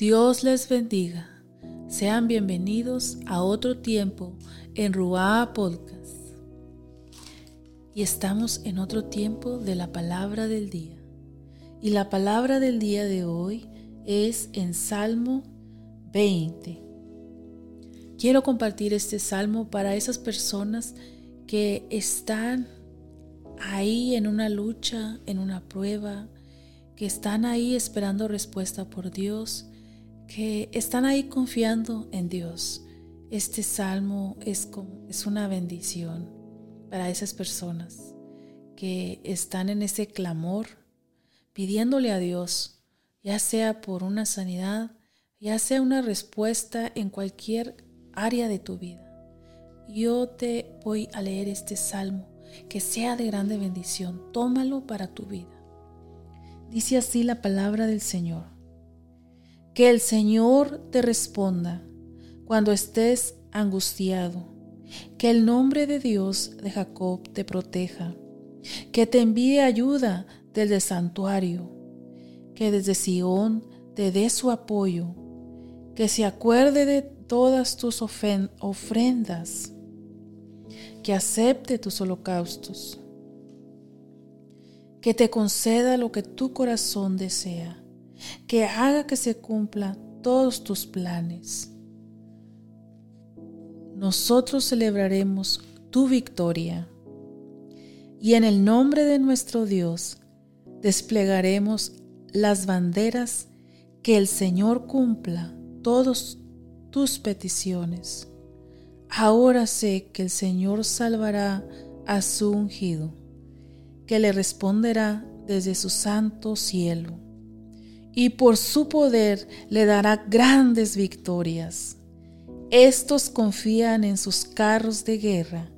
Dios les bendiga. Sean bienvenidos a otro tiempo en Ruá Podcast. Y estamos en otro tiempo de la palabra del día. Y la palabra del día de hoy es en Salmo 20. Quiero compartir este salmo para esas personas que están ahí en una lucha, en una prueba, que están ahí esperando respuesta por Dios que están ahí confiando en Dios. Este salmo es, es una bendición para esas personas que están en ese clamor, pidiéndole a Dios, ya sea por una sanidad, ya sea una respuesta en cualquier área de tu vida. Yo te voy a leer este salmo, que sea de grande bendición. Tómalo para tu vida. Dice así la palabra del Señor. Que el Señor te responda cuando estés angustiado. Que el nombre de Dios de Jacob te proteja. Que te envíe ayuda desde el santuario. Que desde Sión te dé su apoyo. Que se acuerde de todas tus ofrendas. Que acepte tus holocaustos. Que te conceda lo que tu corazón desea que haga que se cumplan todos tus planes. Nosotros celebraremos tu victoria y en el nombre de nuestro Dios desplegaremos las banderas que el Señor cumpla todas tus peticiones. Ahora sé que el Señor salvará a su ungido, que le responderá desde su santo cielo y por su poder le dará grandes victorias. Estos confían en sus carros de guerra,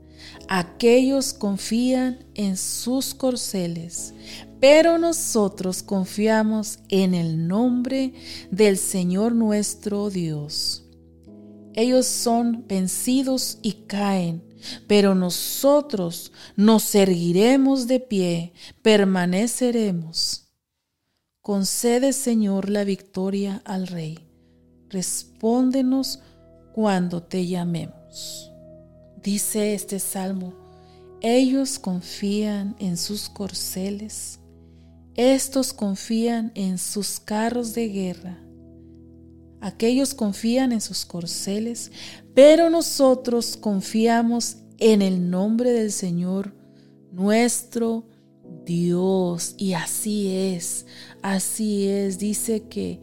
aquellos confían en sus corceles, pero nosotros confiamos en el nombre del Señor nuestro Dios. Ellos son vencidos y caen, pero nosotros nos erguiremos de pie, permaneceremos. Concede, Señor, la victoria al Rey. Respóndenos cuando te llamemos. Dice este salmo, ellos confían en sus corceles, estos confían en sus carros de guerra, aquellos confían en sus corceles, pero nosotros confiamos en el nombre del Señor nuestro Dios. Y así es, así es. Dice que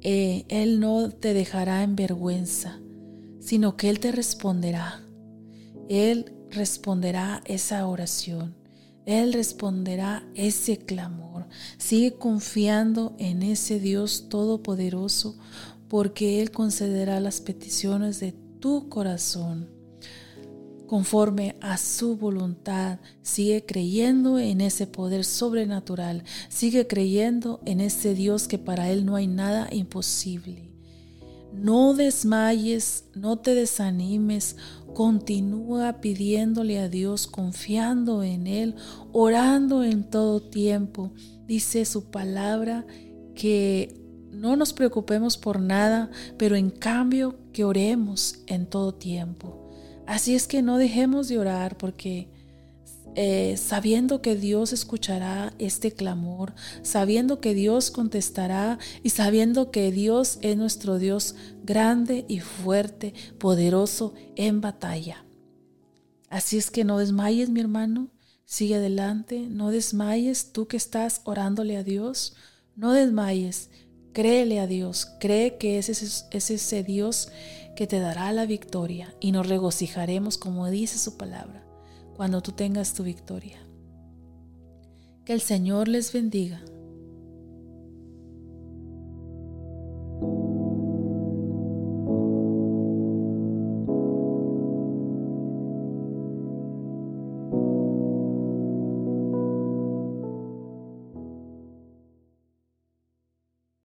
eh, Él no te dejará en vergüenza, sino que Él te responderá. Él responderá esa oración. Él responderá ese clamor. Sigue confiando en ese Dios todopoderoso porque Él concederá las peticiones de tu corazón conforme a su voluntad. Sigue creyendo en ese poder sobrenatural. Sigue creyendo en ese Dios que para Él no hay nada imposible. No desmayes, no te desanimes, continúa pidiéndole a Dios, confiando en Él, orando en todo tiempo. Dice su palabra que no nos preocupemos por nada, pero en cambio que oremos en todo tiempo. Así es que no dejemos de orar porque eh, sabiendo que Dios escuchará este clamor, sabiendo que Dios contestará y sabiendo que Dios es nuestro Dios grande y fuerte, poderoso en batalla. Así es que no desmayes, mi hermano, sigue adelante, no desmayes tú que estás orándole a Dios, no desmayes, créele a Dios, cree que es ese, es ese Dios que te dará la victoria. Y nos regocijaremos como dice su palabra cuando tú tengas tu victoria. Que el Señor les bendiga